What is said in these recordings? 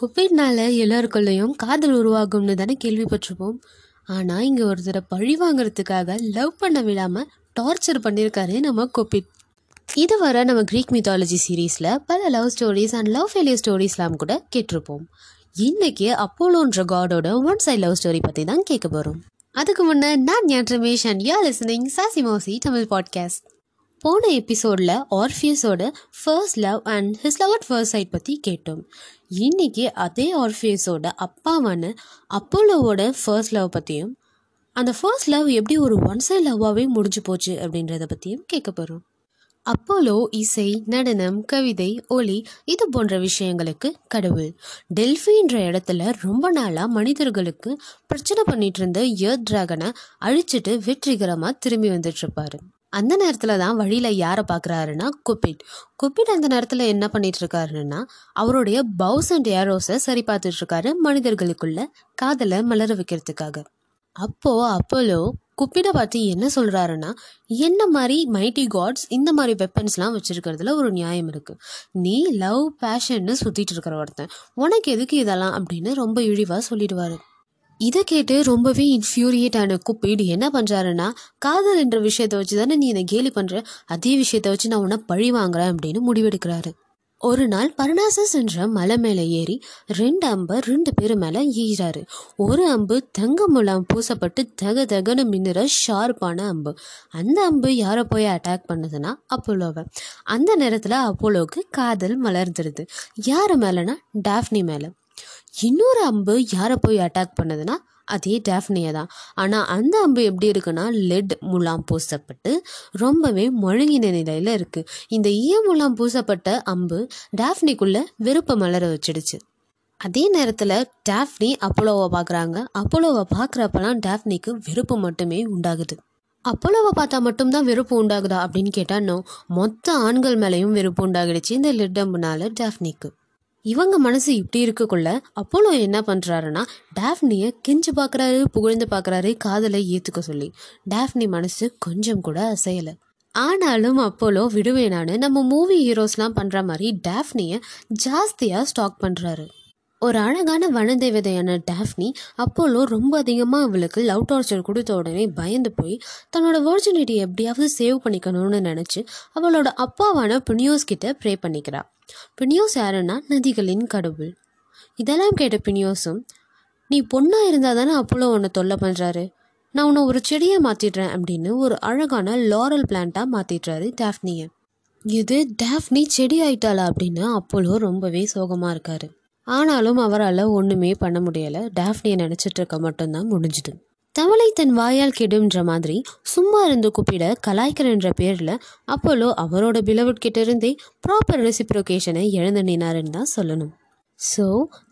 கோவிட்னால எல்லாருக்குள்ளேயும் காதல் உருவாகும்னு தானே கேள்விப்பட்டிருப்போம். ஆனால் இங்கே ஒருத்தரை பழி வாங்குறதுக்காக லவ் பண்ண விடாமல் டார்ச்சர் பண்ணியிருக்காரு நம்ம கோபிட் இதுவரை நம்ம க்ரீக் மித்தாலஜி சீரீஸில் பல love stories and love failure ஸ்டோரிஸ்லாம் கூட கேட்டிருப்போம். இன்றைக்கி அப்போலோன்ற காடோட ஒன் சைட் லவ் ஸ்டோரி பற்றி தான் கேட்க போகிறோம் அதுக்கு முன்னே நான் ஞான் Ramesh and you listening sassy Mosi Tamil podcast போன எபிசோடில் ஆர்ஃபியஸோட first love and his love at first sight பற்றி கேட்டோம். இன்னைக்கு அதே ஆர்ஃபியஸோட அப்பாவான அப்போலோவோட ஃபர்ஸ்ட் லவ் பற்றியும் அந்த ஃபர்ஸ்ட் லவ் எப்படி ஒரு ஒன் சைட் லவ்வாகவே முடிஞ்சு போச்சு அப்படின்றத பற்றியும் கேட்க போகிறோம் அப்போலோ இசை நடனம் கவிதை ஒலி இது போன்ற விஷயங்களுக்கு கடவுள். டெல்ஃபின்ற இடத்துல ரொம்ப நாளாக மனிதர்களுக்கு பிரச்சனை பண்ணிட்டு இருந்த இயர் டிராகனை அழிச்சிட்டு வெற்றிகரமாக திரும்பி வந்துட்டு இருப்பாரு. அந்த நேரத்தில் தான் வழியில் யாரை பார்க்குறாருன்னா குப்பிட். குப்பிட் அந்த நேரத்தில் என்ன பண்ணிட்டு இருக்காருன்னா அவருடைய பவுஸ் அண்ட் ஏரோஸை சரி பார்த்துட்டு இருக்காரு மனிதர்களுக்குள்ள காதலை மலர வைக்கிறதுக்காக. அப்போ அப்போலோ குப்பிடை பார்த்து என்ன சொல்கிறாருன்னா என்ன மாதிரி மைட்டி காட்ஸ் இந்த மாதிரி வெப்பன்ஸ்லாம் வச்சுருக்கிறதுல ஒரு நியாயம் இருக்குது நீ லவ் பேஷன்னு சுற்றிட்டு இருக்கிற ஒருத்தன். உனக்கு எதுக்கு இதெல்லாம்? அப்படின்னு ரொம்ப இழிவாக சொல்லிடுவார். இதை கேட்டு ரொம்பவே இன்ஃபியூரியேட் ஆன குப்பீடு. என்ன பண்ணுறாருன்னா காதல் என்ற விஷயத்தை வச்சு தானே நீ என்னை கேலி பண்ணுற அதே விஷயத்தை வச்சு நான் உன்னை பழி வாங்குறேன் அப்படின்னு முடிவெடுக்கிறாரு. ஒரு நாள் பர்னாசஸ் என்ற மலை மேலே ஏறி ரெண்டு அம்பை ரெண்டு பேர் மேலே ஈகிறாரு. ஒரு அம்பு தங்க முலாம் பூசப்பட்டு தக தகன்னு மின்னுற ஷார்ப்பான அம்பு. அந்த அம்பு யாரை போய் அட்டாக் பண்ணுதுன்னா அப்போலோவை அந்த நேரத்தில் அப்போலோவுக்கு காதல் மலர்ந்துடுது யார் மேலேனா டாஃப்னி மேலே. இன்னொரு அம்பு யாரை போய் அட்டாக் பண்ணுதுன்னா அதே டேஃப்னியை தான். ஆனால் அந்த அம்பு எப்படி இருக்குன்னா லெட் முலாம் பூசப்பட்டு ரொம்பவே மழுங்கின நிலையில் இருக்குது இந்த ஈய முலாம் பூசப்பட்ட அம்பு டாஃப்னிக்குள்ளே விருப்ப மலர வச்சிடுச்சு. அதே நேரத்தில் டாஃப்னி அப்போலோவை பார்க்குறாங்க. அப்போலோவை பார்க்குறப்பெல்லாம் டாஃப்னிக்கு வெறுப்பு மட்டுமே உண்டாகுது. அப்போலோவை பார்த்தா மட்டும்தான் வெறுப்பு உண்டாகுதா அப்படின்னு கேட்டால் நோ மொத்த ஆண்கள் மேலேயும் வெறுப்பு உண்டாகிடுச்சு இந்த லெட் டேஃப்னிக்கு டாஃப்னிக்கு. இவங்க மனசு இப்படி இருக்கக்குள்ள அப்போலோ என்ன பண்ணுறாருன்னா டாஃப்னியை கெஞ்சு பார்க்குறாரு புகழ்ந்து பார்க்குறாரு காதலை ஏற்றுக்க சொல்லி. டாஃப்னி மனசு கொஞ்சம் கூட அசையலை. ஆனாலும் அப்போலோ விடுவேனான்னு நம்ம மூவி ஹீரோஸ்லாம் பண்ணுற மாதிரி டாஃப்னியை ஜாஸ்தியாக ஸ்டாக் பண்ணுறாரு ஒரு அழகான வனதேவதையான டாஃப்னி அப்போலோ ரொம்ப அதிகமாக அவளுக்கு லவ் டார்ச்சர் கொடுத்த உடனே பயந்து போய் தன்னோட வர்ஜினிட்டி எப்படியாவது சேவ் பண்ணிக்கணும்னு நினச்சி அவளோட அப்பாவான பினியோஸ் கிட்ட ப்ரே பண்ணிக்கிறா. பினியோஸ் யாருன்னா நதிகளின் கடவுள். இதெல்லாம் கேட்ட பினியோஸும் நீ பொண்ணாக இருந்தால் தானே அப்போலோ உன்னை தொல்லை பண்ணுறாரு நான் உன்னை ஒரு செடியை மாற்றிடுறேன் அப்படின்னு ஒரு அழகான லாரல் பிளான்ட்டாக மாற்றிடுறாரு டாஃப்னியை. இது டாஃப்னி செடி ஆயிட்டாளா அப்படின்னு அப்போலோ ரொம்பவே சோகமாக இருக்காரு. ஆனாலும் அவரால் ஒன்றுமே பண்ண முடியலை. டாஃப்னியை நினச்சிட்டு இருக்க மட்டும்தான் முடிஞ்சுது. தவளை தன் வாயால் கெடுன்ற மாதிரி சும்மா இருந்து கூப்பிட கலாய்க்கிறன்ற பேரில் அப்போலோ அவரோட பிலவட் கிட்ட இருந்தே ப்ராப்பர் ரெசிப்ரோகேஷனை இழந்து நினாருன்னு தான் சொல்லணும். ஸோ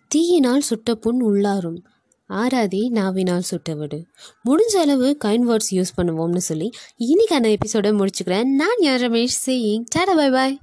தீயினால் சுட்ட புண் உள்ளாரும். ஆராதி நாவினால் சுட்டவிடு முடிஞ்ச அளவு கைண்ட் வேர்ட்ஸ் யூஸ் பண்ணுவோம்னு சொல்லி இன்னைக்கான எபிசோட முடிச்சுக்கிறேன். நான் யார் Ramesh? Saying tata bye bye